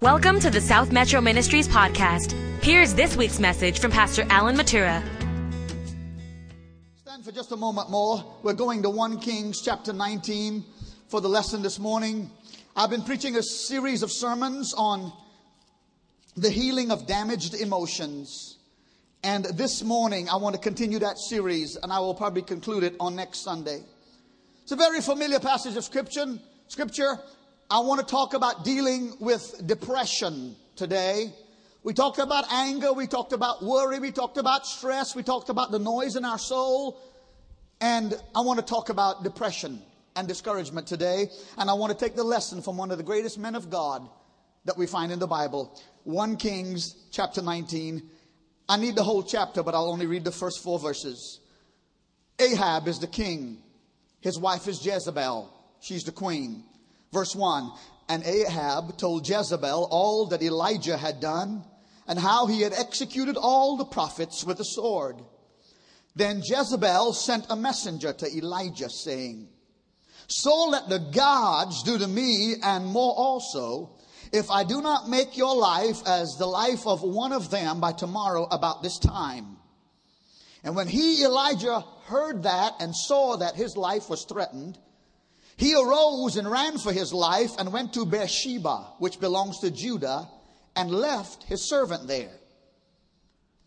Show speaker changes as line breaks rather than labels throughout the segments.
Welcome to the South Metro Ministries podcast. Here's this week's message from Pastor Alan Mathura.
Stand for just a moment more. We're going to 1 Kings chapter 19 for the lesson this morning. I've been preaching a series of sermons on the healing of damaged emotions. And this morning, I want to continue that series, and I will probably conclude it on next Sunday. It's a very familiar passage of scripture. Scripture. I want to talk about dealing with depression today. We talked about anger, we talked about worry, we talked about stress, we talked about the noise in our soul, and I want to talk about depression and discouragement today. And I want to take the lesson from one of the greatest men of God that we find in the Bible, 1 Kings chapter 19. I need the whole chapter, but I'll only read the first four verses. Ahab is the king. His wife is Jezebel. She's the queen. Verse 1 And Ahab told Jezebel all that Elijah had done and how he had executed all the prophets with a sword. Then Jezebel sent a messenger to Elijah saying, So let the gods do to me and more also if I do not make your life as the life of one of them by tomorrow about this time. And when he, Elijah, heard that and saw that his life was threatened, he arose and ran for his life and went to Beersheba, which belongs to Judah, and left his servant there.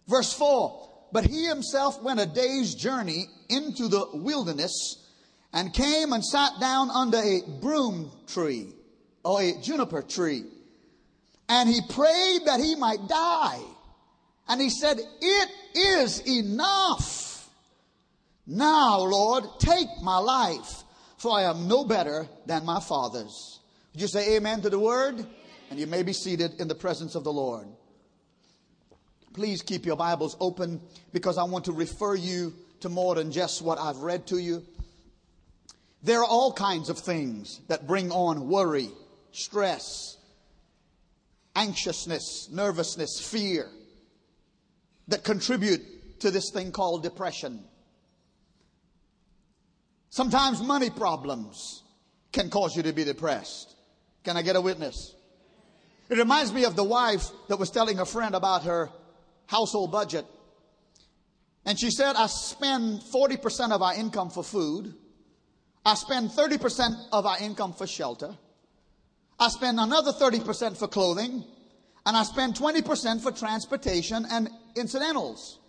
Verse 4 But he himself went a day's journey into the wilderness and came and sat down under a broom tree or a juniper tree. And he prayed that he might die. And he said, It is enough. Now, Lord, take my life, for I am no better than my fathers. Would you say amen to the word? And you may be seated in the presence of the Lord. Please keep your Bibles open because I want to refer you to more than just what I've read to you. There are all kinds of things that bring on worry, stress, anxiousness, nervousness, fear that contribute to this thing called depression. Sometimes money problems can cause you to be depressed. Can I get a witness? It reminds me of the wife that was telling a friend about her household budget. And she said, I spend 40% of our income for food. I spend 30% of our income for shelter. I spend another 30% for clothing. And I spend 20% for transportation and incidentals.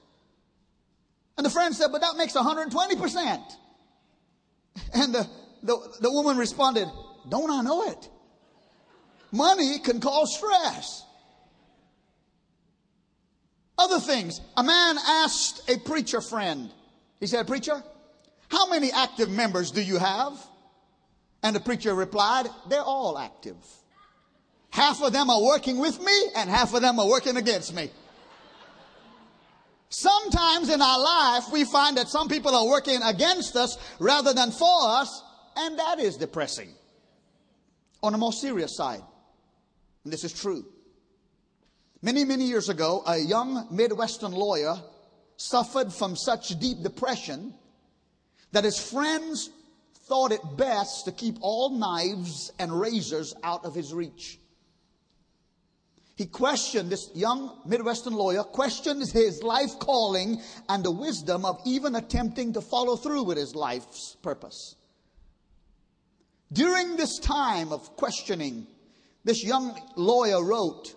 And the friend said, but that makes 120%. And the, the, the woman responded, don't I know it? Money can cause stress. Other things. A man asked a preacher friend, he said, Preacher, how many active members do you have? And the preacher replied, They're all active. Half of them are working with me, and half of them are working against me. Sometimes in our life, we find that some people are working against us rather than for us, and that is depressing. On a more serious side, and this is true. Many, many years ago, a young Midwestern lawyer suffered from such deep depression that his friends thought it best to keep all knives and razors out of his reach. He questioned, this young Midwestern lawyer questioned his life calling and the wisdom of even attempting to follow through with his life's purpose. During this time of questioning, this young lawyer wrote,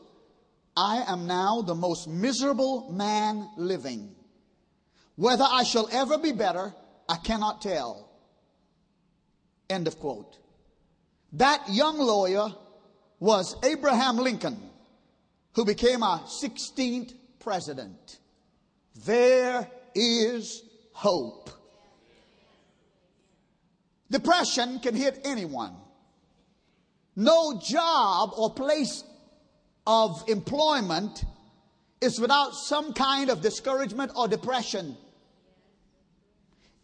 I am now the most miserable man living. Whether I shall ever be better, I cannot tell. End of quote. That young lawyer was Abraham Lincoln, who became our 16th president. There is hope. Depression can hit anyone. No job or place of employment is without some kind of discouragement or depression.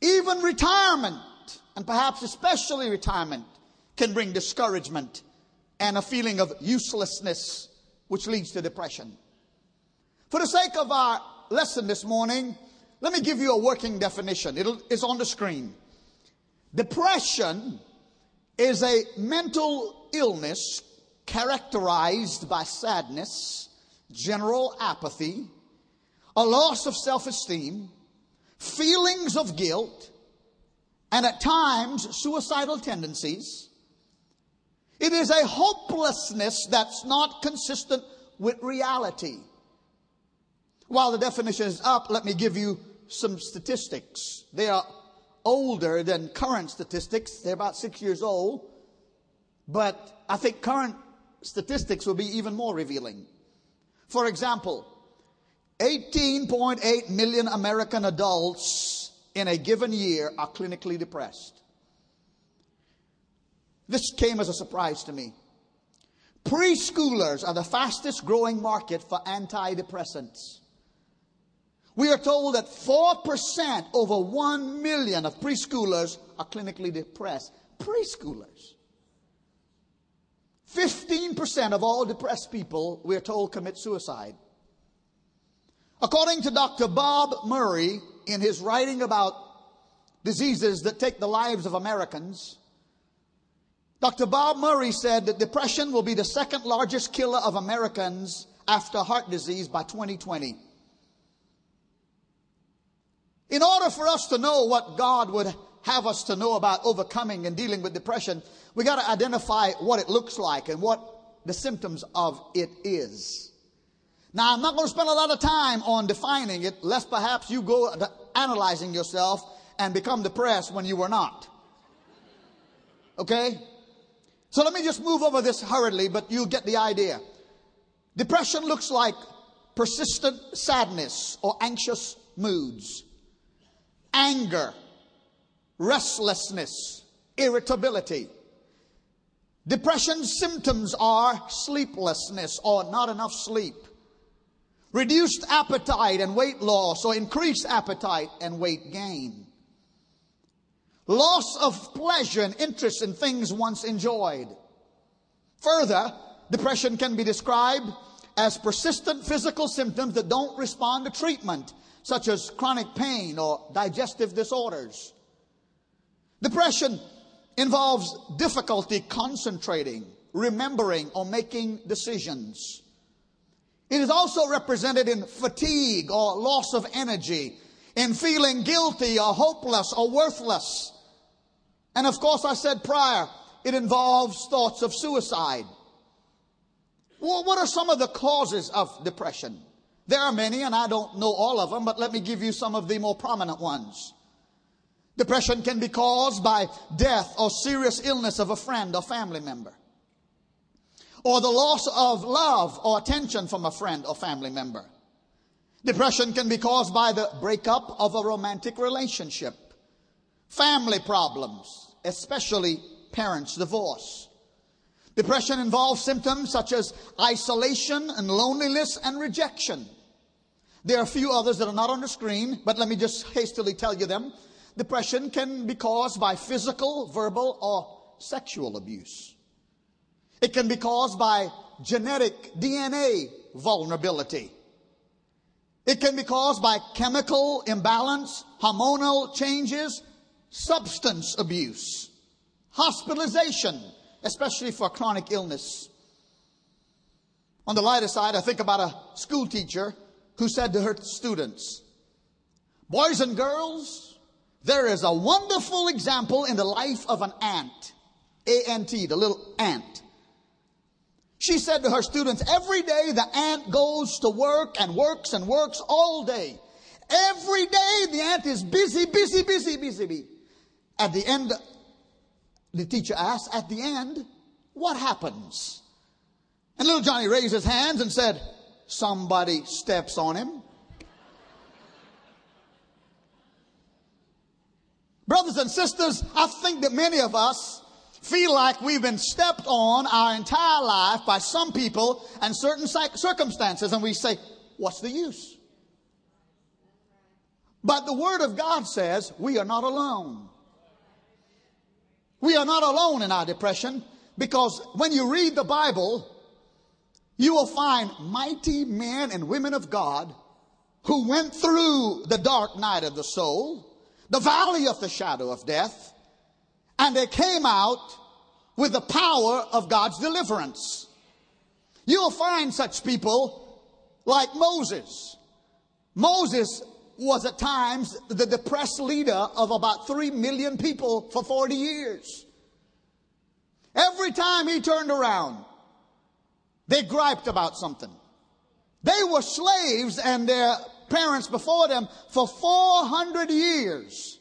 Even retirement, and perhaps especially retirement, can bring discouragement and a feeling of uselessness, which leads to depression. For the sake of our lesson this morning, let me give you a working definition. It'll, it's on the screen. Depression is a mental illness characterized by sadness, general apathy, a loss of self esteem, feelings of guilt, and at times suicidal tendencies. It is a hopelessness that's not consistent with reality. While the definition is up, let me give you some statistics. They are older than current statistics. They're about six years old. But I think current statistics will be even more revealing. For example, 18.8 million American adults in a given year are clinically depressed. This came as a surprise to me. Preschoolers are the fastest growing market for antidepressants. We are told that 4% over 1 million of preschoolers are clinically depressed. Preschoolers. 15% of all depressed people, we are told, commit suicide. According to Dr. Bob Murray, in his writing about diseases that take the lives of Americans, Dr. Bob Murray said that depression will be the second largest killer of Americans after heart disease by 2020. In order for us to know what God would have us to know about overcoming and dealing with depression, we got to identify what it looks like and what the symptoms of it is. Now, I'm not going to spend a lot of time on defining it, lest perhaps you go analyzing yourself and become depressed when you were not. Okay? So let me just move over this hurriedly, but you'll get the idea. Depression looks like persistent sadness or anxious moods anger, restlessness, irritability. Depression symptoms are sleeplessness or not enough sleep, reduced appetite and weight loss or increased appetite and weight gain, loss of pleasure and interest in things once enjoyed. Further, depression can be described as persistent physical symptoms that don't respond to treatment such as chronic pain or digestive disorders. Depression involves difficulty concentrating, remembering, or making decisions. It is also represented in fatigue or loss of energy, in feeling guilty or hopeless or worthless. And of course, I said prior, it involves thoughts of suicide. Well, what are some of the causes of depression? There are many, and I don't know all of them, but let me give you some of the more prominent ones. Depression can be caused by death or serious illness of a friend or family member, or the loss of love or attention from a friend or family member. Depression can be caused by the breakup of a romantic relationship, family problems, especially parents' divorce. Depression involves symptoms such as isolation and loneliness and rejection. There are a few others that are not on the screen, but let me just hastily tell you them. Depression can be caused by physical, verbal, or sexual abuse. It can be caused by genetic DNA vulnerability. It can be caused by chemical imbalance, hormonal changes, substance abuse, hospitalization, especially for chronic illness. On the lighter side, I think about a school teacher who said to her students, Boys and girls, there is a wonderful example in the life of an ant. A-N-T, the little ant. She said to her students, every day the ant goes to work and works and works all day. Every day the ant is busy, busy, busy, busy, busy. At the end, the teacher asked, at the end, what happens? And little Johnny raised his hands and said, somebody steps on him. Brothers and sisters, I think that many of us feel like we've been stepped on our entire life by some people and certain circumstances, and we say, What's the use? But the Word of God says we are not alone. We are not alone in our depression because when you read the Bible, you will find mighty men and women of God who went through the dark night of the soul, the valley of the shadow of death, and they came out with the power of God's deliverance. You'll find such people like Moses. Moses was at times the depressed leader of about 3 million people for 40 years. Every time he turned around, they griped about something. They were slaves and their parents before them for 400 years.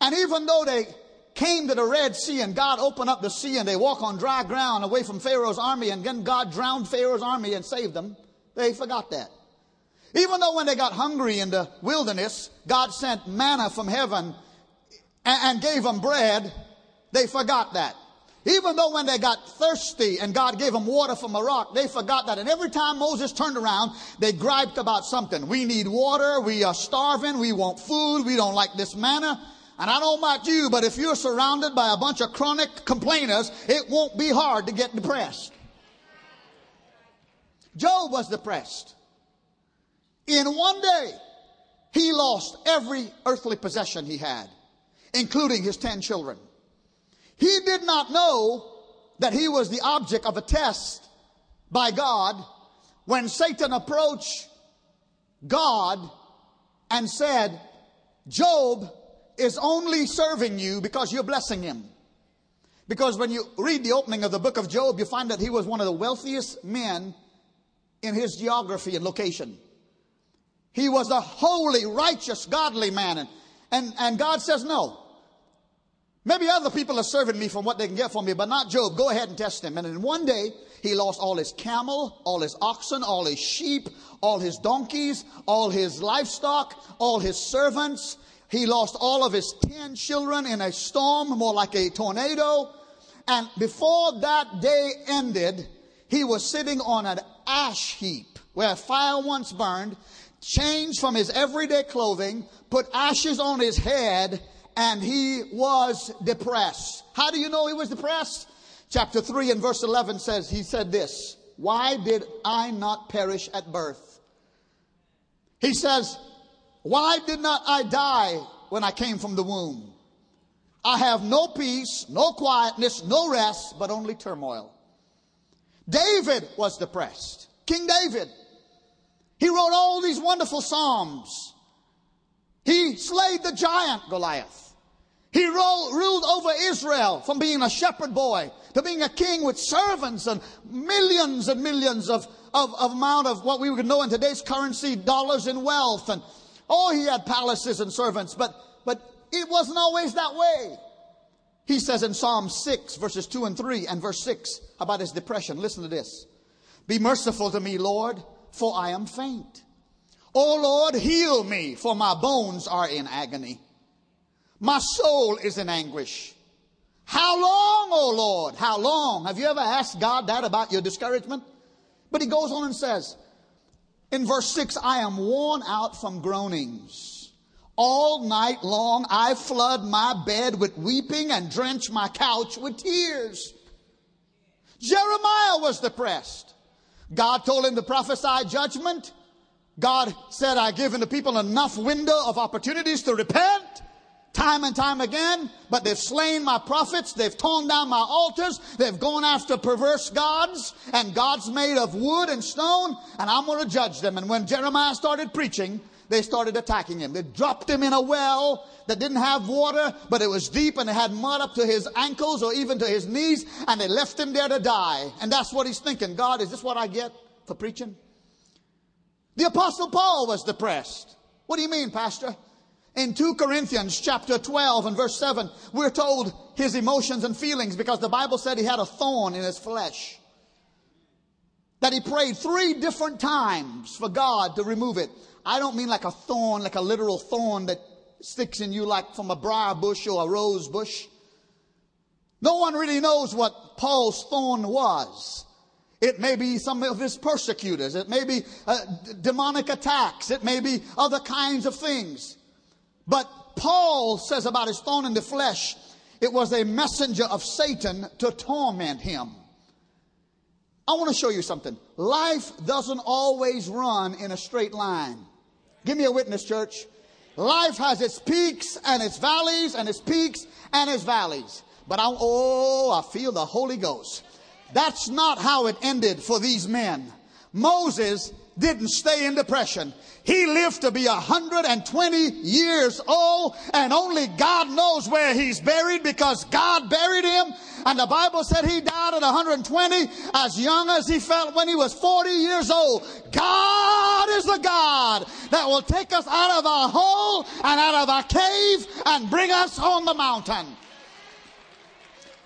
And even though they came to the Red Sea and God opened up the sea and they walk on dry ground away from Pharaoh's army and then God drowned Pharaoh's army and saved them, they forgot that. Even though when they got hungry in the wilderness, God sent manna from heaven and, gave them bread, they forgot that. Even though when they got thirsty and God gave them water from a rock, they forgot that. And every time Moses turned around, they griped about something. We need water. We are starving. We want food. We don't like this manna. And I don't know about you, but if you're surrounded by a bunch of chronic complainers, it won't be hard to get depressed. Job was depressed. In one day, he lost every earthly possession he had, including his 10 children. He did not know that he was the object of a test by God when Satan approached God and said, Job is only serving you because you're blessing him. Because when you read the opening of the book of Job, you find that he was one of the wealthiest men in his geography and location. He was a holy, righteous, godly man. And, and, and God says, no, Maybe other people are serving me from what they can get from me, but not Job. Go ahead and test him. And in one day, he lost all his camel, all his oxen, all his sheep, all his donkeys, all his livestock, all his servants. He lost all of his 10 children in a storm, more like a tornado. And before that day ended, he was sitting on an ash heap where a fire once burned, changed from his everyday clothing, put ashes on his head, and he was depressed. How do you know he was depressed? Chapter 3 and verse 11 says, He said this, Why did I not perish at birth? He says, Why did not I die when I came from the womb? I have no peace, no quietness, no rest, but only turmoil. David was depressed. King David. He wrote all these wonderful Psalms. He slayed the giant Goliath. He ruled over Israel from being a shepherd boy to being a king with servants and millions and millions of, of, of amount of what we would know in today's currency, dollars in wealth. And oh, he had palaces and servants, but, but it wasn't always that way. He says in Psalm 6, verses 2 and 3, and verse 6 about his depression. Listen to this. Be merciful to me, Lord, for I am faint. O Lord, heal me, for my bones are in agony. My soul is in anguish. How long, O Lord? How long? Have you ever asked God that about your discouragement? But he goes on and says, in verse 6, I am worn out from groanings. All night long I flood my bed with weeping and drench my couch with tears. Jeremiah was depressed. God told him to prophesy judgment. God said, I've given the people enough window of opportunities to repent time and time again, but they've slain my prophets, they've torn down my altars, they've gone after perverse gods and gods made of wood and stone, and I'm going to judge them. And when Jeremiah started preaching, they started attacking him. They dropped him in a well that didn't have water, but it was deep and it had mud up to his ankles or even to his knees, and they left him there to die. And that's what he's thinking. God, is this what I get for preaching? The apostle Paul was depressed. What do you mean, pastor? In 2 Corinthians chapter 12 and verse 7, we're told his emotions and feelings because the Bible said he had a thorn in his flesh. That he prayed three different times for God to remove it. I don't mean like a thorn, like a literal thorn that sticks in you like from a briar bush or a rose bush. No one really knows what Paul's thorn was. It may be some of his persecutors. It may be uh, d- demonic attacks. It may be other kinds of things. But Paul says about his thorn in the flesh, it was a messenger of Satan to torment him. I want to show you something. Life doesn't always run in a straight line. Give me a witness, church. Life has its peaks and its valleys and its peaks and its valleys. But I, oh, I feel the Holy Ghost. That's not how it ended for these men. Moses didn't stay in depression. He lived to be 120 years old and only God knows where he's buried because God buried him. And the Bible said he died at 120 as young as he felt when he was 40 years old. God is the God that will take us out of our hole and out of our cave and bring us on the mountain.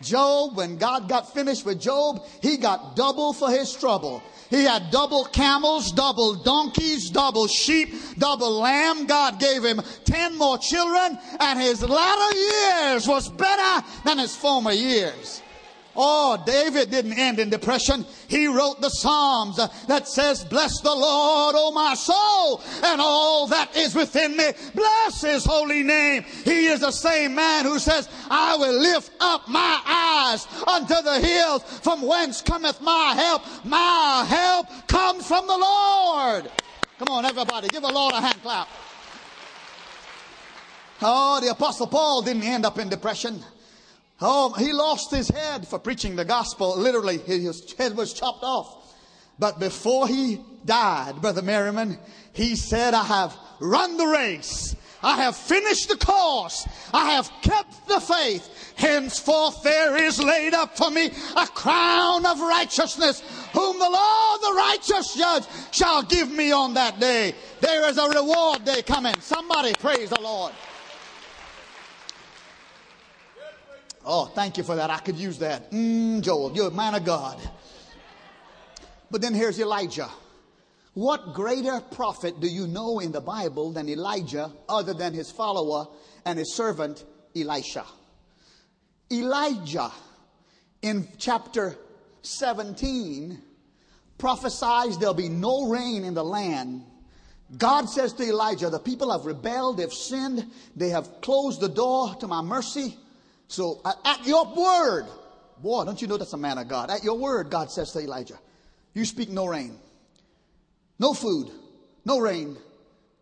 Job, when God got finished with Job, he got double for his trouble. He had double camels, double donkeys, double sheep, double lamb. God gave him 10 more children and his latter years was better than his former years. Oh, David didn't end in depression. He wrote the Psalms that says, Bless the Lord, O my soul, and all that is within me. Bless his holy name. He is the same man who says, I will lift up my eyes unto the hills from whence cometh my help. My help comes from the Lord. Come on, everybody, give the Lord a hand clap. Oh, the Apostle Paul didn't end up in depression. Oh, he lost his head for preaching the gospel. Literally, his head was chopped off. But before he died, Brother Merriman, he said, I have run the race. I have finished the course. I have kept the faith. Henceforth there is laid up for me a crown of righteousness, whom the Lord, the righteous judge, shall give me on that day. There is a reward day coming. Somebody praise the Lord. Oh, thank you for that. I could use that. Mm, Joel, you're a man of God. But then here's Elijah. What greater prophet do you know in the Bible than Elijah, other than his follower and his servant Elisha? Elijah, in chapter 17, prophesies there'll be no rain in the land. God says to Elijah, The people have rebelled, they've sinned, they have closed the door to my mercy. So at your word, boy, don't you know that's a man of God? At your word, God says to Elijah, you speak no rain, no food, no rain.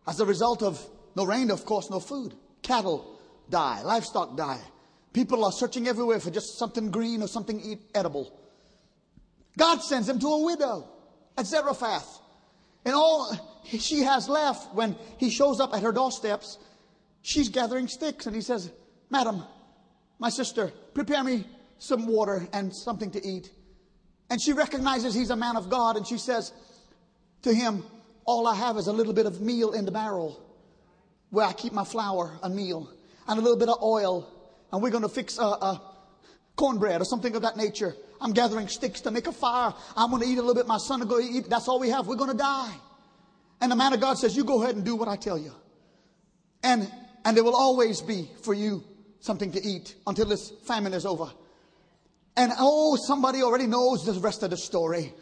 As a result of no rain, of course, no food. Cattle die, livestock die. People are searching everywhere for just something green or something eat, edible. God sends him to a widow at Zarephath. And all she has left when he shows up at her doorsteps, she's gathering sticks. And he says, Madam, my sister, prepare me some water and something to eat. And she recognizes he's a man of God and she says to him, All I have is a little bit of meal in the barrel where I keep my flour and meal and a little bit of oil. And we're going to fix a, a cornbread or something of that nature. I'm gathering sticks to make a fire. I'm going to eat a little bit. My son will go eat. That's all we have. We're going to die. And the man of God says, You go ahead and do what I tell you. And, and there will always be for you something to eat until this famine is over. And oh, somebody already knows the rest of the story.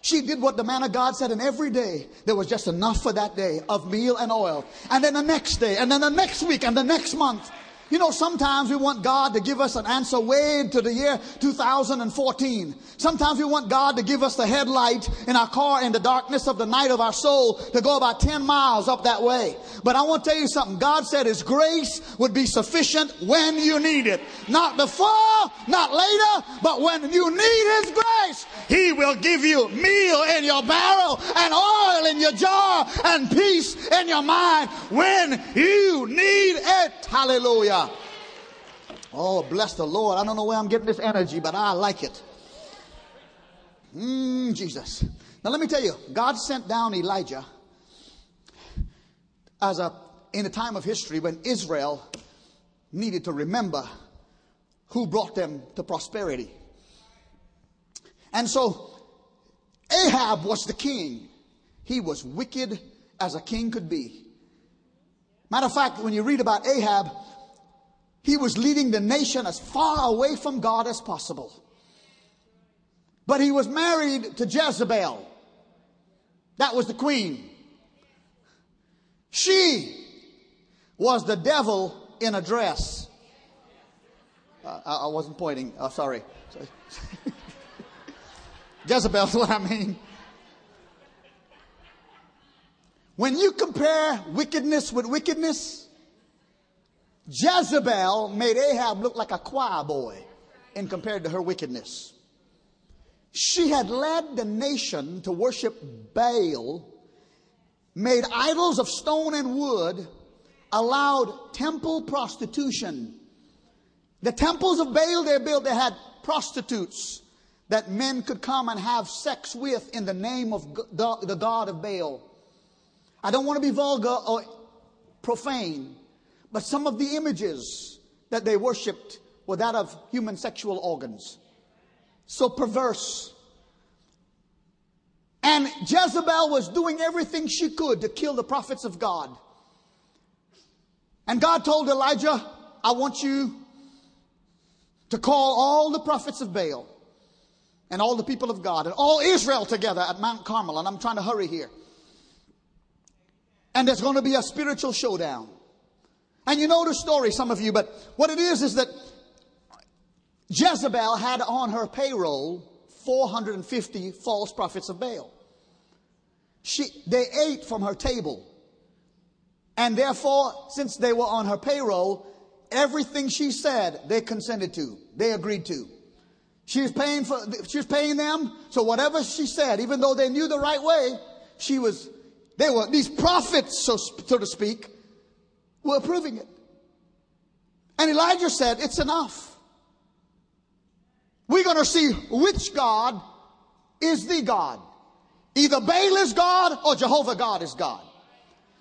She did what the man of God said, and every day there was just enough for that day of meal and oil. And then the next day, and then the next week, and the next month. You know, sometimes we want God to give us an answer way to the year 2014. Sometimes we want God to give us the headlight in our car in the darkness of the night of our soul to go about 10 miles up that way. But I want to tell you something. God said His grace would be sufficient when you need it. Not before, not later, but when you need His grace, He will give you meal in your barrel and oil in your jar and peace in your mind when you need it. Hallelujah. Oh, bless the Lord. I don't know where I'm getting this energy, but I like it. Mm, Jesus. Now let me tell you, God sent down Elijah as a in a time of history when Israel needed to remember who brought them to prosperity. And so Ahab was the king. He was wicked as a king could be. Matter of fact, when you read about Ahab, he was leading the nation as far away from God as possible. But he was married to Jezebel. That was the queen. She was the devil in a dress. Uh, I wasn't pointing. Oh, sorry. Jezebel's what I mean. When you compare wickedness with wickedness, Jezebel made Ahab look like a choir boy in compared to her wickedness. She had led the nation to worship Baal, made idols of stone and wood, allowed temple prostitution. The temples of Baal they built, they had prostitutes that men could come and have sex with in the name of the God of Baal. I don't want to be vulgar or profane, but some of the images that they worshiped were that of human sexual organs. So perverse. And Jezebel was doing everything she could to kill the prophets of God. And God told Elijah, I want you to call all the prophets of Baal and all the people of God and all Israel together at Mount Carmel. And I'm trying to hurry here. And there's going to be a spiritual showdown. And you know the story, some of you, but what it is is that Jezebel had on her payroll 450 false prophets of Baal. She, they ate from her table. And therefore, since they were on her payroll, everything she said, they consented to. They agreed to. She was paying for, she was paying them. So whatever she said, even though they knew the right way, she was, they were, these prophets, so, so to speak, were approving it. And Elijah said, it's enough. We're going to see which God is the God. Either Baal is God or Jehovah God is God.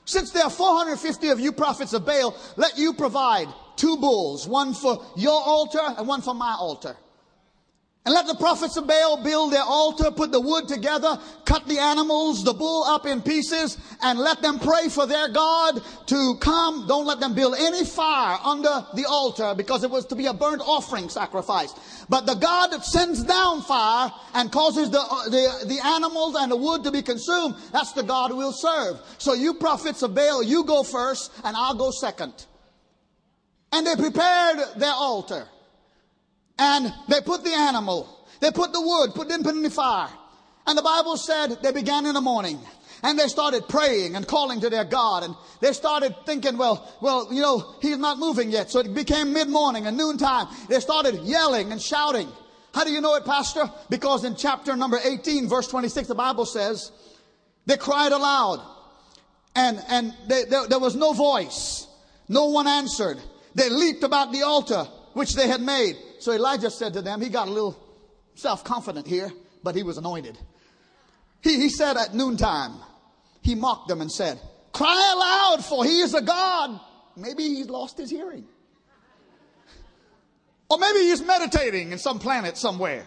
Since there are 450 of you prophets of Baal, let you provide two bulls, one for your altar and one for my altar. And let the prophets of Baal build their altar, put the wood together, cut the animals, the bull up in pieces, and let them pray for their God to come. Don't let them build any fire under the altar because it was to be a burnt offering sacrifice. But the God that sends down fire and causes the, uh, the, the animals and the wood to be consumed, that's the God we'll serve. So you prophets of Baal, you go first and I'll go second. And they prepared their altar. And they put the animal, they put the wood, put, didn't put any fire. And the Bible said they began in the morning. And they started praying and calling to their God. And they started thinking, well, well, you know, he's not moving yet. So it became mid-morning and noontime. They started yelling and shouting. How do you know it, Pastor? Because in chapter number 18, verse 26, the Bible says, they cried aloud. And, and they, there, there was no voice. No one answered. They leaped about the altar which they had made. So Elijah said to them, he got a little self-confident here, but he was anointed. He, he said at noontime, he mocked them and said, cry aloud for he is a God. Maybe he's lost his hearing. Or maybe he's meditating in some planet somewhere.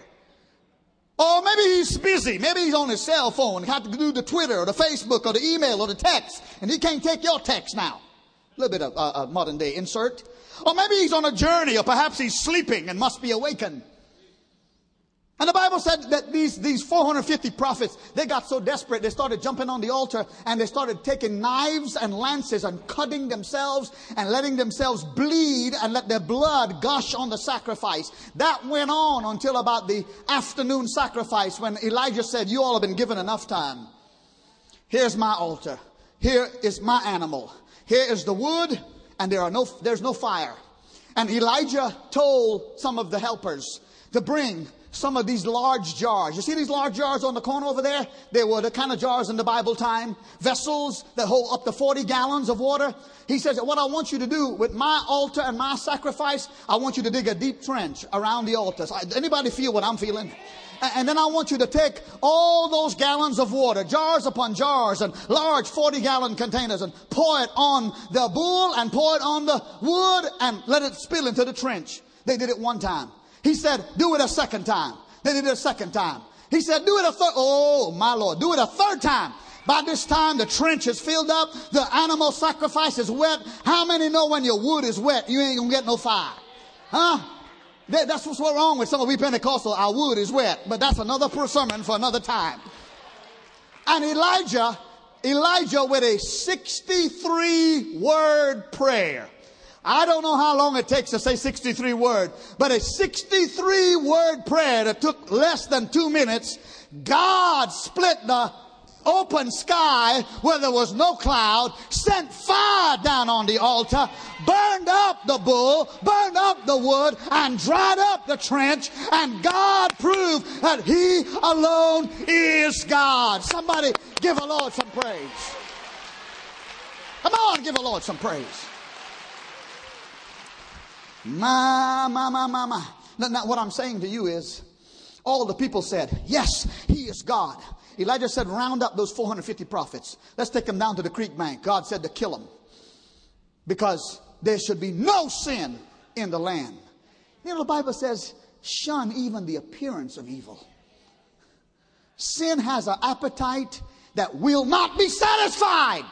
Or maybe he's busy. Maybe he's on his cell phone. Had to do the Twitter or the Facebook or the email or the text. And he can't take your text now. A little bit of uh, uh, modern day insert. Or maybe he's on a journey, or perhaps he's sleeping and must be awakened. And the Bible said that these, these 450 prophets, they got so desperate, they started jumping on the altar and they started taking knives and lances and cutting themselves and letting themselves bleed and let their blood gush on the sacrifice. That went on until about the afternoon sacrifice when Elijah said, you all have been given enough time. Here's my altar. Here is my animal. Here is the wood and there are no, there's no fire. And Elijah told some of the helpers to bring some of these large jars. You see these large jars on the corner over there? They were the kind of jars in the Bible time, vessels that hold up to 40 gallons of water. He says, what I want you to do with my altar and my sacrifice, I want you to dig a deep trench around the altar. So anybody feel what I'm feeling? And then I want you to take all those gallons of water, jars upon jars and large 40 gallon containers and pour it on the bull and pour it on the wood and let it spill into the trench. They did it one time. He said, do it a second time. They did it a second time. He said, do it a third. Oh, my Lord. Do it a third time. By this time, the trench is filled up. The animal sacrifice is wet. How many know when your wood is wet, you ain't gonna get no fire? Huh? That, that's what's wrong with some of we Pentecostal. Our wood is wet, but that's another sermon for another time. And Elijah, Elijah with a 63 word prayer. I don't know how long it takes to say 63 word, but a 63 word prayer that took less than two minutes, God split the open sky where there was no cloud, sent fire down on the altar, burned up the bull, burned up the wood, and dried up the trench, and God proved that He alone is God. Somebody give the Lord some praise. Come on, give the Lord some praise. My, my, my, my, my. Now, what I'm saying to you is, all the people said, Yes, He is God. Elijah said, Round up those 450 prophets. Let's take them down to the creek bank. God said to kill them because there should be no sin in the land. You know, the Bible says, Shun even the appearance of evil. Sin has an appetite that will not be satisfied.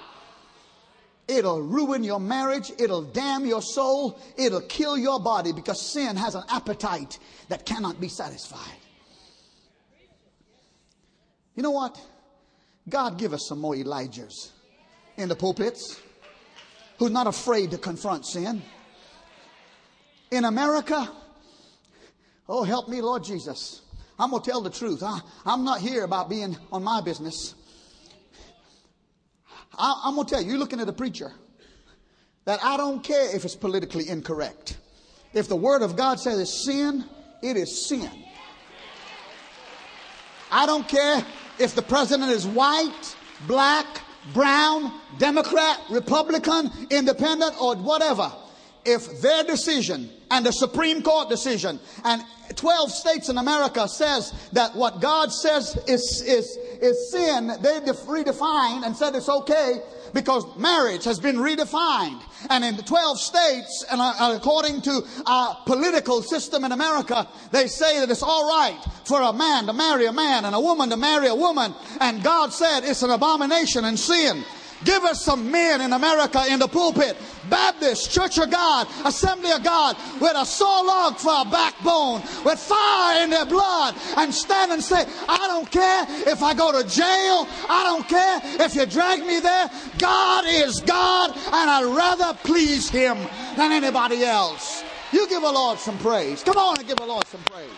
It'll ruin your marriage. It'll damn your soul. It'll kill your body because sin has an appetite that cannot be satisfied. You know what? God give us some more Elijahs in the pulpits who's not afraid to confront sin. In America, oh, help me, Lord Jesus. I'm going to tell the truth. I, am not here about being on my business. I, I'm going to tell you, you're looking at a preacher that I don't care if it's politically incorrect. If the Word of God says it's sin, it is sin. I don't care if the president is white, black, brown, Democrat, Republican, independent, or whatever. If their decision and the Supreme Court decision and 12 states in America says that what God says is, is, is sin, they redefine and said it's okay because marriage has been redefined. And in the 12 states, and uh, according to our political system in America, they say that it's all right for a man to marry a man and a woman to marry a woman. And God said it's an abomination and sin. Give us some men in America in the pulpit, Baptist, Church of God, Assembly of God, with a saw log for a backbone, with fire in their blood, and stand and say, I don't care if I go to jail. I don't care if you drag me there. God is God, and I'd rather please Him than anybody else. You give the Lord some praise. Come on and give the Lord some praise.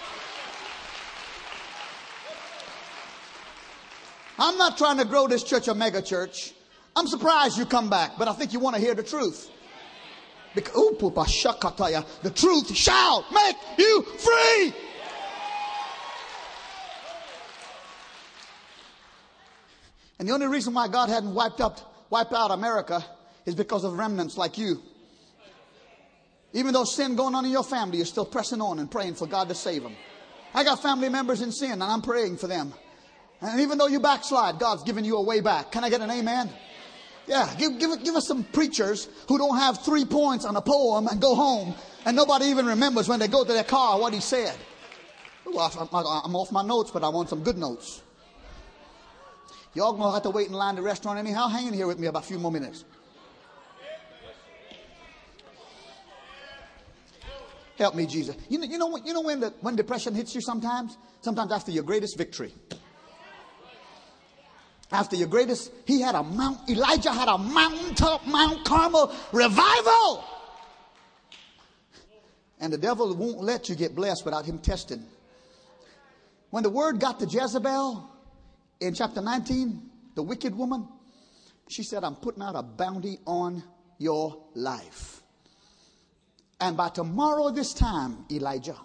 I'm not trying to grow this church a mega church. I'm surprised you come back, but I think you want to hear the truth. Because, the truth shall make you free. And the only reason why God hadn't wiped up, wiped out America is because of remnants like you. Even though sin going on in your family, you're still pressing on and praying for God to save them. I got family members in sin and I'm praying for them. And even though you backslide, God's giving you a way back. Can I get an amen? Yeah, give, give, give us some preachers who don't have three points on a poem and go home and nobody even remembers when they go to their car what he said. Ooh, I'm off my notes, but I want some good notes. Y'all gonna have to wait in line at the restaurant anyhow. Hang in here with me about a few more minutes. Help me, Jesus. You know, you know, you know when, the, when depression hits you sometimes? Sometimes after your greatest victory after your greatest, he had a mount, Elijah had a mountaintop, Mount Carmel revival. And the devil won't let you get blessed without him testing. When the word got to Jezebel in chapter 19, the wicked woman, she said, I'm putting out a bounty on your life. And by tomorrow, this time, Elijah,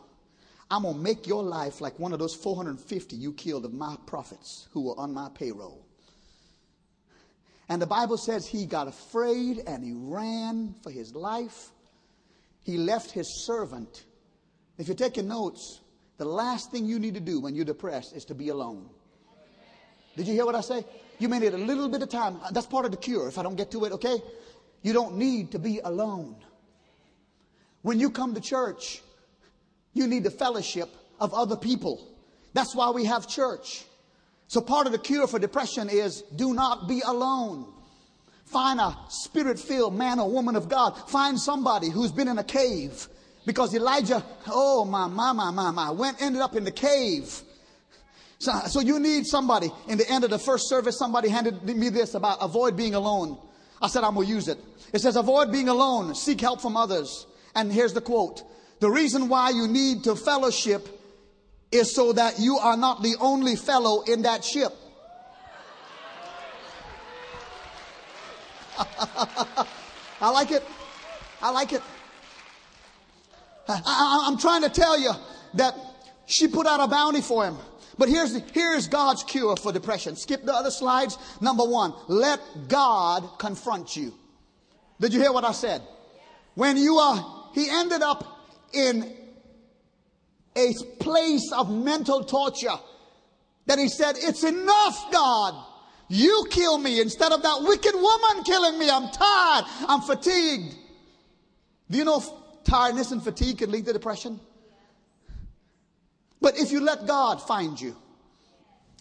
I'm going to make your life like one of those 450 you killed of my prophets who were on my payroll. And the Bible says he got afraid and he ran for his life. He left his servant. If you're taking notes, the last thing you need to do when you're depressed is to be alone. Did you hear what I say? You may need a little bit of time. That's part of the cure. If I don't get to it, okay? You don't need to be alone. When you come to church, you need the fellowship of other people. That's why we have church. So part of the cure for depression is do not be alone. Find a spirit filled man or woman of God. Find somebody who's been in a cave. Because Elijah, oh my, my, my, my, my, went, ended up in the cave. So, so you need somebody. In the end of the first service, somebody handed me this about avoid being alone. I said, I'm going to use it. It says, avoid being alone. Seek help from others. And here's the quote. The reason why you need to fellowship is so that you are not the only fellow in that ship. I like it. I like it. I, am trying to tell you that she put out a bounty for him. But here's, here's God's cure for depression. Skip the other slides. Number one, let God confront you. Did you hear what I said? When you are, he ended up in a place of mental torture that he said, It's enough, God. You kill me instead of that wicked woman killing me. I'm tired. I'm fatigued. Do you know tiredness and fatigue can lead to depression? But if you let God find you,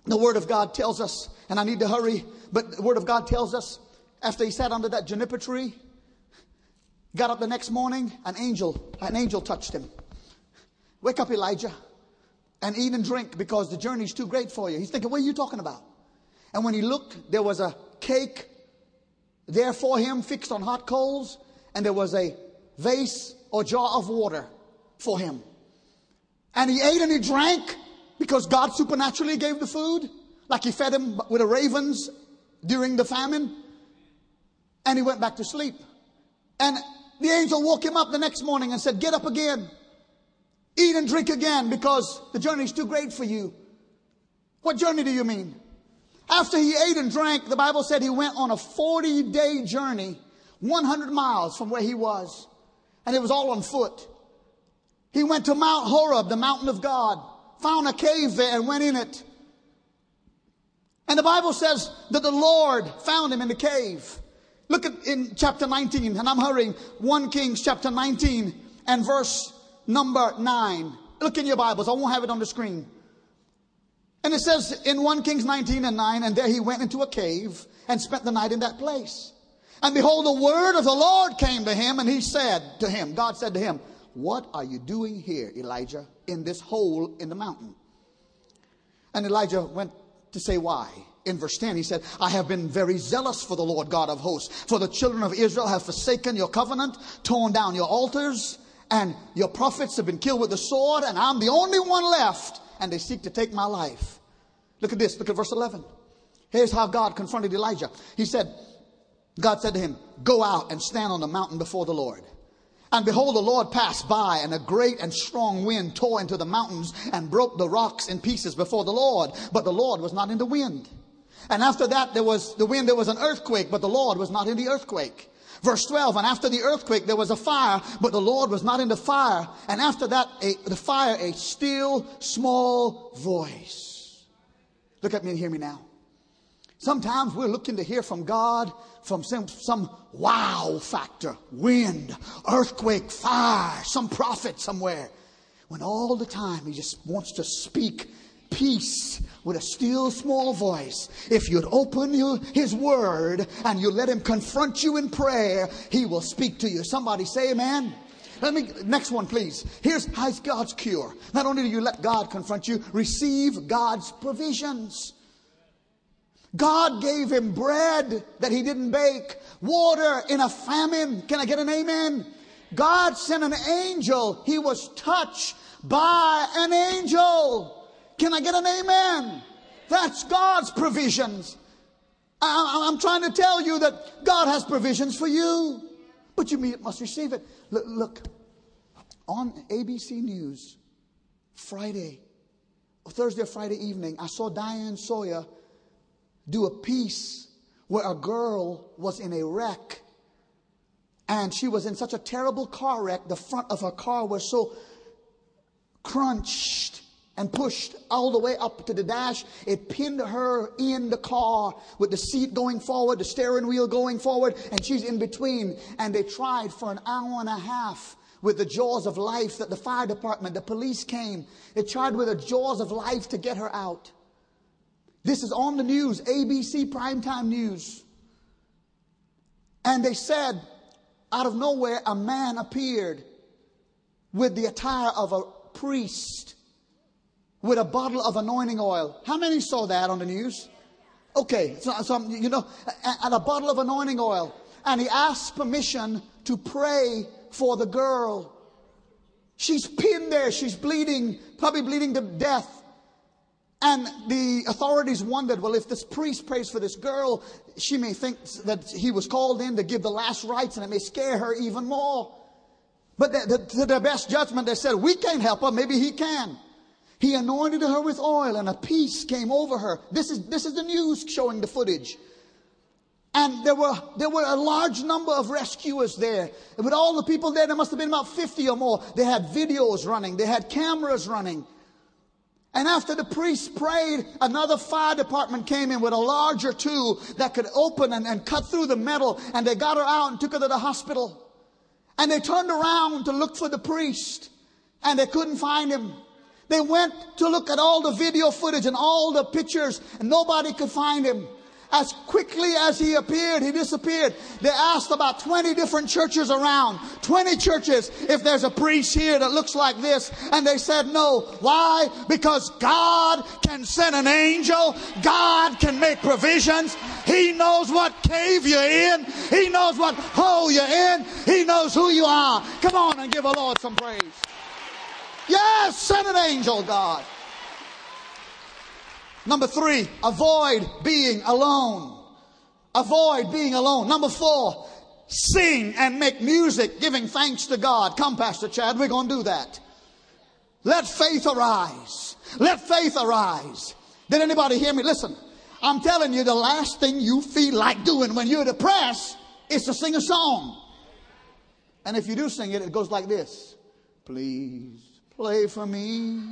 the Word of God tells us, and I need to hurry, but the Word of God tells us after he sat under that juniper tree, got up the next morning, an angel, an angel touched him. Wake up, Elijah, and eat and drink because the journey's too great for you. He's thinking, what are you talking about? And when he looked, there was a cake there for him fixed on hot coals, and there was a vase or jar of water for him. And he ate and he drank because God supernaturally gave the food, like he fed him with the ravens during the famine. And he went back to sleep. And the angel woke him up the next morning and said, Get up again. Eat and drink again because the journey is too great for you. What journey do you mean? After he ate and drank, the Bible said he went on a 40 day journey, 100 miles from where he was. And it was all on foot. He went to Mount Horeb, the mountain of God, found a cave there and went in it. And the Bible says that the Lord found him in the cave. Look at in chapter 19, and I'm hurrying. 1 Kings chapter 19 and verse number 9. Look in your Bibles. I won't have it on the screen. And it says in 1 Kings 19 and 9, and there he went into a cave and spent the night in that place. And behold, the word of the Lord came to him, and he said to him, God said to him, What are you doing here, Elijah, in this hole in the mountain? And Elijah went to say why. In verse 10, he said, I have been very zealous for the Lord God of hosts, for the children of Israel have forsaken your covenant, torn down your altars, and your prophets have been killed with the sword, and I'm the only one left, and they seek to take my life. Look at this. Look at verse 11. Here's how God confronted Elijah. He said, God said to him, Go out and stand on the mountain before the Lord. And behold, the Lord passed by, and a great and strong wind tore into the mountains and broke the rocks in pieces before the Lord. But the Lord was not in the wind. And after that, there was the wind, there was an earthquake, but the Lord was not in the earthquake. Verse 12, and after the earthquake, there was a fire, but the Lord was not in the fire. And after that, a, the fire, a still small voice. Look at me and hear me now. Sometimes we're looking to hear from God from some, some wow factor, wind, earthquake, fire, some prophet somewhere. When all the time he just wants to speak peace with a still small voice. If you'd open you, his word and you let him confront you in prayer, he will speak to you. Somebody say amen. Let me, next one, please. Here's how's God's cure. Not only do you let God confront you, receive God's provisions. God gave him bread that he didn't bake, water in a famine. Can I get an amen? God sent an angel. He was touched by an angel. Can I get an amen? That's God's provisions. I, am trying to tell you that God has provisions for you, but you must receive it. Look, look on ABC News, Friday, Thursday or Friday evening, I saw Diane Sawyer do a piece where a girl was in a wreck and she was in such a terrible car wreck. The front of her car was so crunched and pushed all the way up to the dash. It pinned her in the car with the seat going forward, the steering wheel going forward, and she's in between. And they tried for an hour and a half with the jaws of life that the fire department, the police came. They tried with the jaws of life to get her out. This is on the news, ABC primetime news. And they said, out of nowhere, a man appeared with the attire of a priest with a bottle of anointing oil. How many saw that on the news? Okay, so, so you know, and a bottle of anointing oil. And he asked permission to pray for the girl. She's pinned there, she's bleeding, probably bleeding to death. And the authorities wondered, well, if this priest prays for this girl, she may think that he was called in to give the last rites and it may scare her even more. But to their best judgment, they said, we can't help her. Maybe he can. He anointed her with oil and a peace came over her. This is, this is the news showing the footage. And there were, there were a large number of rescuers there. And with all the people there, there must have been about 50 or more. They had videos running. They had cameras running. And after the priest prayed, another fire department came in with a larger tool that could open and, and cut through the metal. And they got her out and took her to the hospital. And they turned around to look for the priest. And they couldn't find him. They went to look at all the video footage and all the pictures, and nobody could find him. As quickly as he appeared, he disappeared. They asked about 20 different churches around, 20 churches, if there's a priest here that looks like this. And they said no. Why? Because God can send an angel. God can make provisions. He knows what cave you're in. He knows what hole you're in. He knows who you are. Come on and give the Lord some praise. Yes, send an angel, God. Number three, avoid being alone. Avoid being alone. Number four, sing and make music giving thanks to God. Come, Pastor Chad, we're going to do that. Let faith arise. Let faith arise. Did anybody hear me? Listen, I'm telling you, the last thing you feel like doing when you're depressed is to sing a song. And if you do sing it, it goes like this Please play for me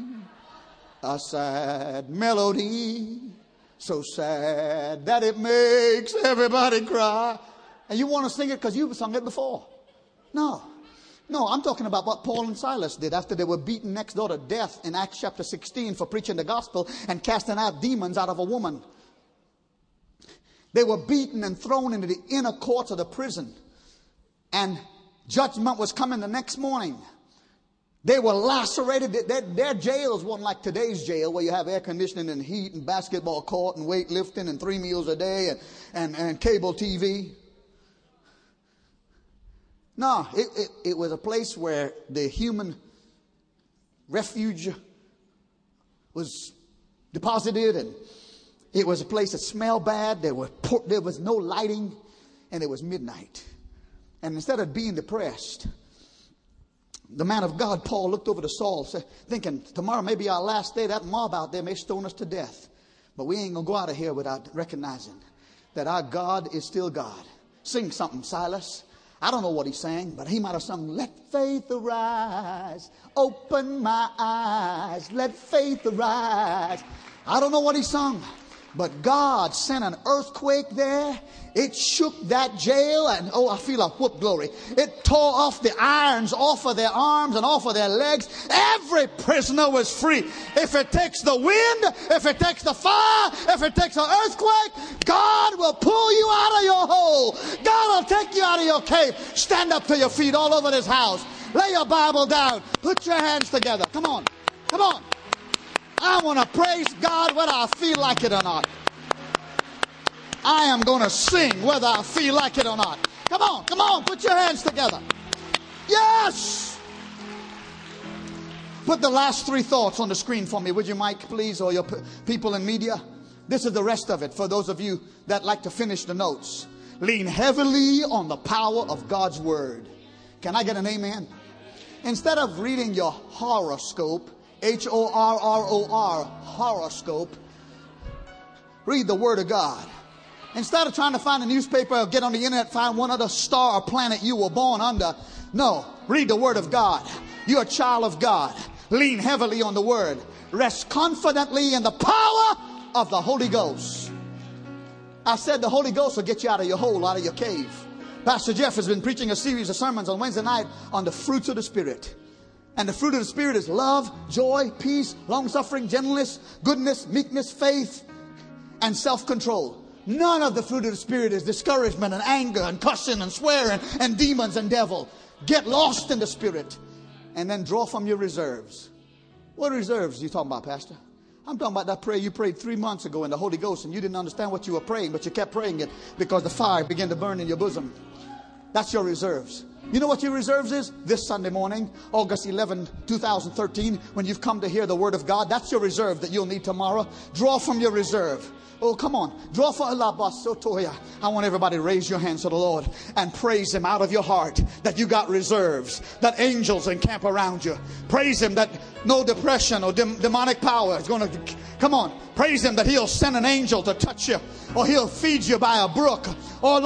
a sad melody, so sad that it makes everybody cry. And you want to sing it because you've sung it before. No. No, I'm talking about what Paul and Silas did after they were beaten next door to death in Acts chapter 16 for preaching the gospel and casting out demons out of a woman. They were beaten and thrown into the inner courts of the prison. And judgment was coming the next morning. They were lacerated. Their, their, jails weren't like today's jail where you have air conditioning and heat and basketball court and weightlifting and three meals a day and, and, and cable TV. No, it, it, it was a place where the human refuge was deposited and it was a place that smelled bad. There, were, there was no lighting and it was midnight. And instead of being depressed, the man of God, Paul, looked over to Saul, thinking, tomorrow may be our last day. That mob out there may stone us to death. But we ain't going to go out of here without recognizing that our God is still God. Sing something, Silas. I don't know what he sang, but he might have sung, Let faith arise, open my eyes, let faith arise. I don't know what he sung, but God sent an earthquake there. It shook that jail and oh, I feel a whoop glory. It tore off the irons off of their arms and off of their legs. Every prisoner was free. If it takes the wind, if it takes the fire, if it takes an earthquake, God will pull you out of your hole. God will take you out of your cave. Stand up to your feet all over this house. Lay your Bible down. Put your hands together. Come on. Come on. I want to praise God whether I feel like it or not. I am going to sing whether I feel like it or not. Come on, come on, put your hands together. Yes! Put the last three thoughts on the screen for me, would you, Mike, please, or your p- people in media? This is the rest of it for those of you that like to finish the notes. Lean heavily on the power of God's word. Can I get an amen? Instead of reading your horoscope, H O R R O R, horoscope. Read the Word of God. Instead of trying to find a newspaper or get on the internet, find one other star or planet you were born under. No, read the Word of God. You're a child of God. Lean heavily on the Word. Rest confidently in the power of the Holy Ghost. I said the Holy Ghost will get you out of your hole, out of your cave. Pastor Jeff has been preaching a series of sermons on Wednesday night on the fruits of the Spirit. And the fruit of the Spirit is love, joy, peace, long suffering, gentleness, goodness, meekness, faith, and self control. None of the fruit of the Spirit is discouragement and anger and cussing and swearing and demons and devil. Get lost in the Spirit and then draw from your reserves. What reserves are you talking about, Pastor? I'm talking about that prayer you prayed three months ago in the Holy Ghost and you didn't understand what you were praying, but you kept praying it because the fire began to burn in your bosom. That's your reserves. You know what your reserves is? This Sunday morning, August 11, 2013, when you've come to hear the word of God, that's your reserve that you'll need tomorrow. Draw from your reserve. Oh, come on. Draw for Allah I want everybody to raise your hands to the Lord and praise Him out of your heart that you got reserves, that angels encamp around you. Praise Him that no depression or demonic power is going to come on. Praise Him that He'll send an angel to touch you or He'll feed you by a brook. Oh,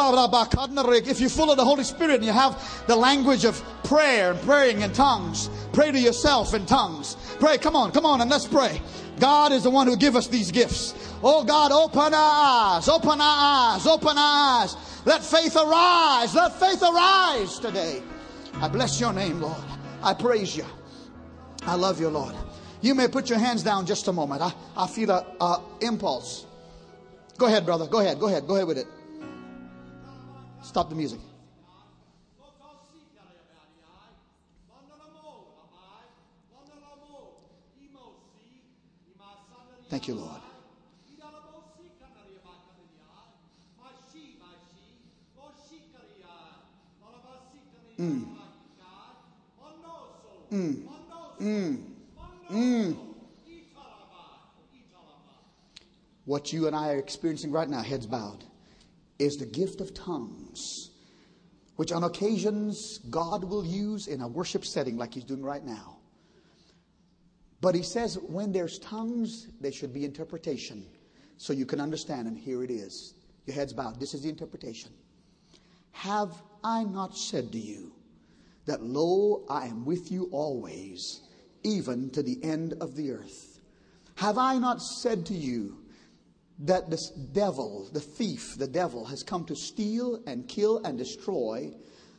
if you're full of the Holy Spirit and you have the language of prayer and praying in tongues, pray to yourself in tongues. Pray, come on, come on, and let's pray. God is the one who give us these gifts. Oh God, open our eyes, open our eyes, open our eyes. Let faith arise, let faith arise today. I bless your name, Lord. I praise you. I love you, Lord. You may put your hands down just a moment. I, I feel a, a impulse. Go ahead, brother. Go ahead. Go ahead. Go ahead with it. Stop the music. Thank you, Lord. Mm. Mm. Mm. Mm. What you and I are experiencing right now, heads bowed, is the gift of tongues, which on occasions God will use in a worship setting like He's doing right now. But He says when there's tongues, there should be interpretation so you can understand. And here it is. Your heads bowed. This is the interpretation. Have I not said to you that, lo, I am with you always, even to the end of the earth? Have I not said to you that this devil, the thief, the devil, has come to steal and kill and destroy?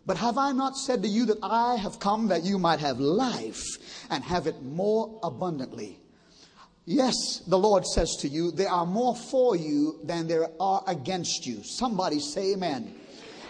But have I not said to you that I have come that you might have life and have it more abundantly? Yes, the Lord says to you, there are more for you than there are against you. Somebody say amen.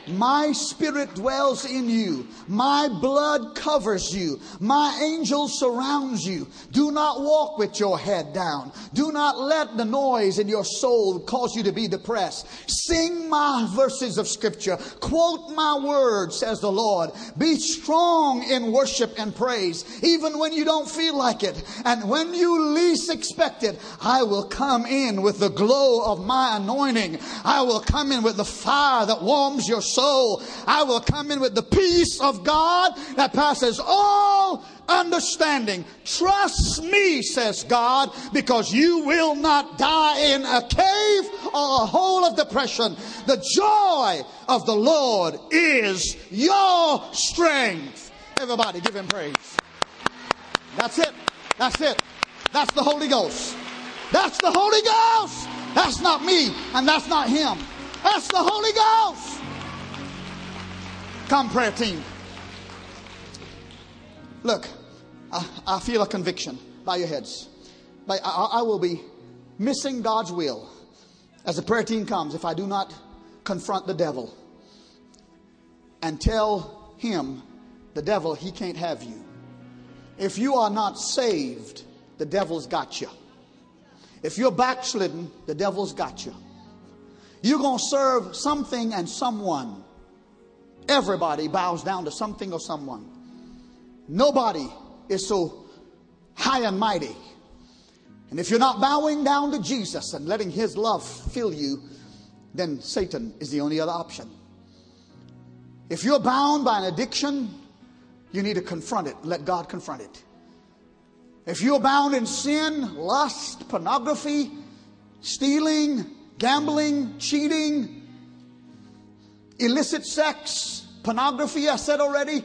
My spirit dwells in you. My blood covers you. My angel surrounds you. Do not walk with your head down. Do not let the noise in your soul cause you to be depressed. Sing my verses of scripture. Quote my words, says the Lord. Be strong in worship and praise, even when you don't feel like it. And when you least expect it, I will come in with the glow of my anointing. I will come in with the fire that warms your soul. I will come in with the peace of God that passes all understanding. Trust me, says God, because you will not die in a cave or a hole of depression. The joy of the Lord is your strength. Everybody give him praise. That's it. That's it. That's the Holy Ghost. That's the Holy Ghost. That's not me and that's not him. That's the Holy Ghost. Come, prayer team. Look, I, I feel a conviction. Bow your heads. I, I will be missing God's will as the prayer team comes if I do not confront the devil and tell him, the devil, he can't have you. If you are not saved, the devil's got you. If you're backslidden, the devil's got you. You're going to serve something and someone Everybody bows down to something or someone. Nobody is so high and mighty. And if you're not bowing down to Jesus and letting His love fill you, then Satan is the only other option. If you're bound by an addiction, you need to confront it. Let God confront it. If you're bound in sin, lust, pornography, stealing, gambling, cheating, illicit sex, pornography, I said already.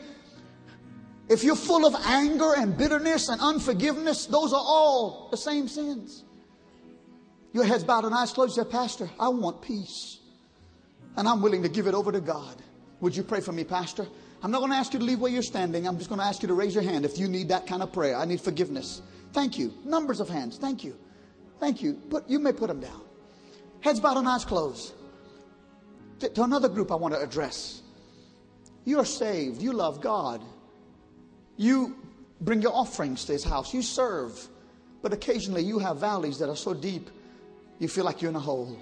If you're full of anger and bitterness and unforgiveness, those are all the same sins. Your head's bowed and eyes closed. Say, Pastor, I want peace. And I'm willing to give it over to God. Would you pray for me, Pastor? I'm not going to ask you to leave where you're standing. I'm just going to ask you to raise your hand if you need that kind of prayer. I need forgiveness. Thank you. Numbers of hands. Thank you. Thank you. But you may put them down. Heads bowed and eyes closed. To another group I want to address. You're saved. You love God. You bring your offerings to His house. You serve. But occasionally you have valleys that are so deep you feel like you're in a hole.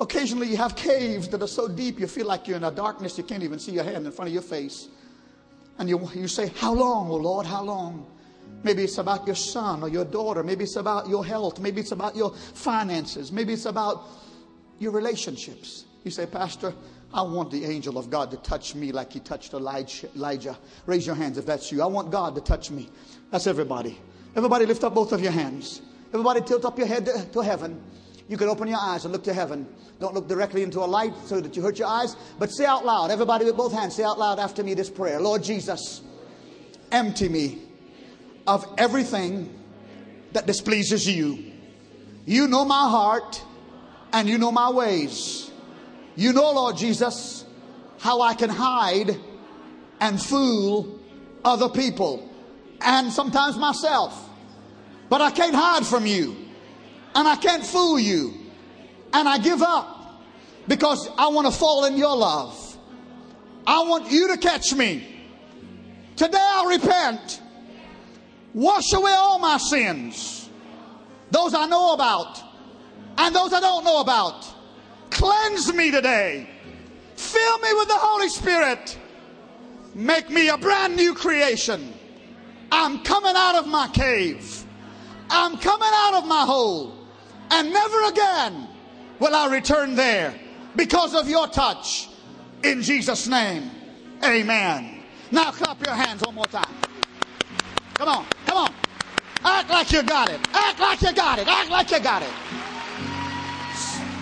Occasionally you have caves that are so deep you feel like you're in a darkness you can't even see your hand in front of your face. And you, you say, How long, oh Lord, how long? Maybe it's about your son or your daughter. Maybe it's about your health. Maybe it's about your finances. Maybe it's about your relationships. You say, Pastor, I want the angel of God to touch me like he touched Elijah. Raise your hands if that's you. I want God to touch me. That's everybody. Everybody lift up both of your hands. Everybody tilt up your head to, heaven. You can open your eyes and look to heaven. Don't look directly into a light so that you hurt your eyes, but say out loud. Everybody with both hands, say out loud after me this prayer. Lord Jesus, empty me of everything that displeases you. You know my heart and you know my ways. You know, Lord Jesus, how I can hide and fool other people and sometimes myself. But I can't hide from you and I can't fool you. And I give up because I want to fall in your love. I want you to catch me. Today I repent. Wash away all my sins. Those I know about and those I don't know about. Cleanse me today. Fill me with the Holy Spirit. Make me a brand new creation. I'm coming out of my cave. I'm coming out of my hole. And never again will I return there because of your touch. In Jesus' name, amen. Now clap your hands one more time. Come on, come on. Act like you got it. Act like you got it. Act like you got it.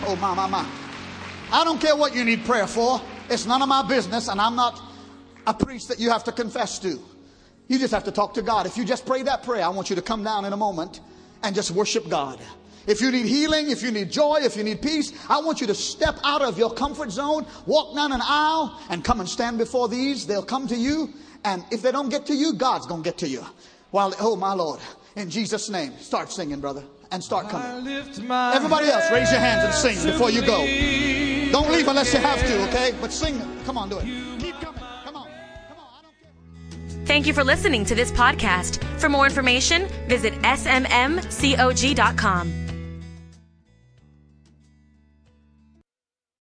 Oh, my, my, my. I don't care what you need prayer for. It's none of my business, and I'm not a priest that you have to confess to. You just have to talk to God. If you just pray that prayer, I want you to come down in a moment and just worship God. If you need healing, if you need joy, if you need peace, I want you to step out of your comfort zone, walk down an aisle, and come and stand before these. They'll come to you, and if they don't get to you, God's going to get to you. While, oh my Lord, in Jesus' name, start singing, brother, and start coming. Everybody else, raise your hands and sing before you go. Don't leave unless you have to, okay? But sing. Come on, do it. Keep coming. Come on. Come on. I don't care.
Thank you for listening to this podcast. For more information, visit smmcog.com.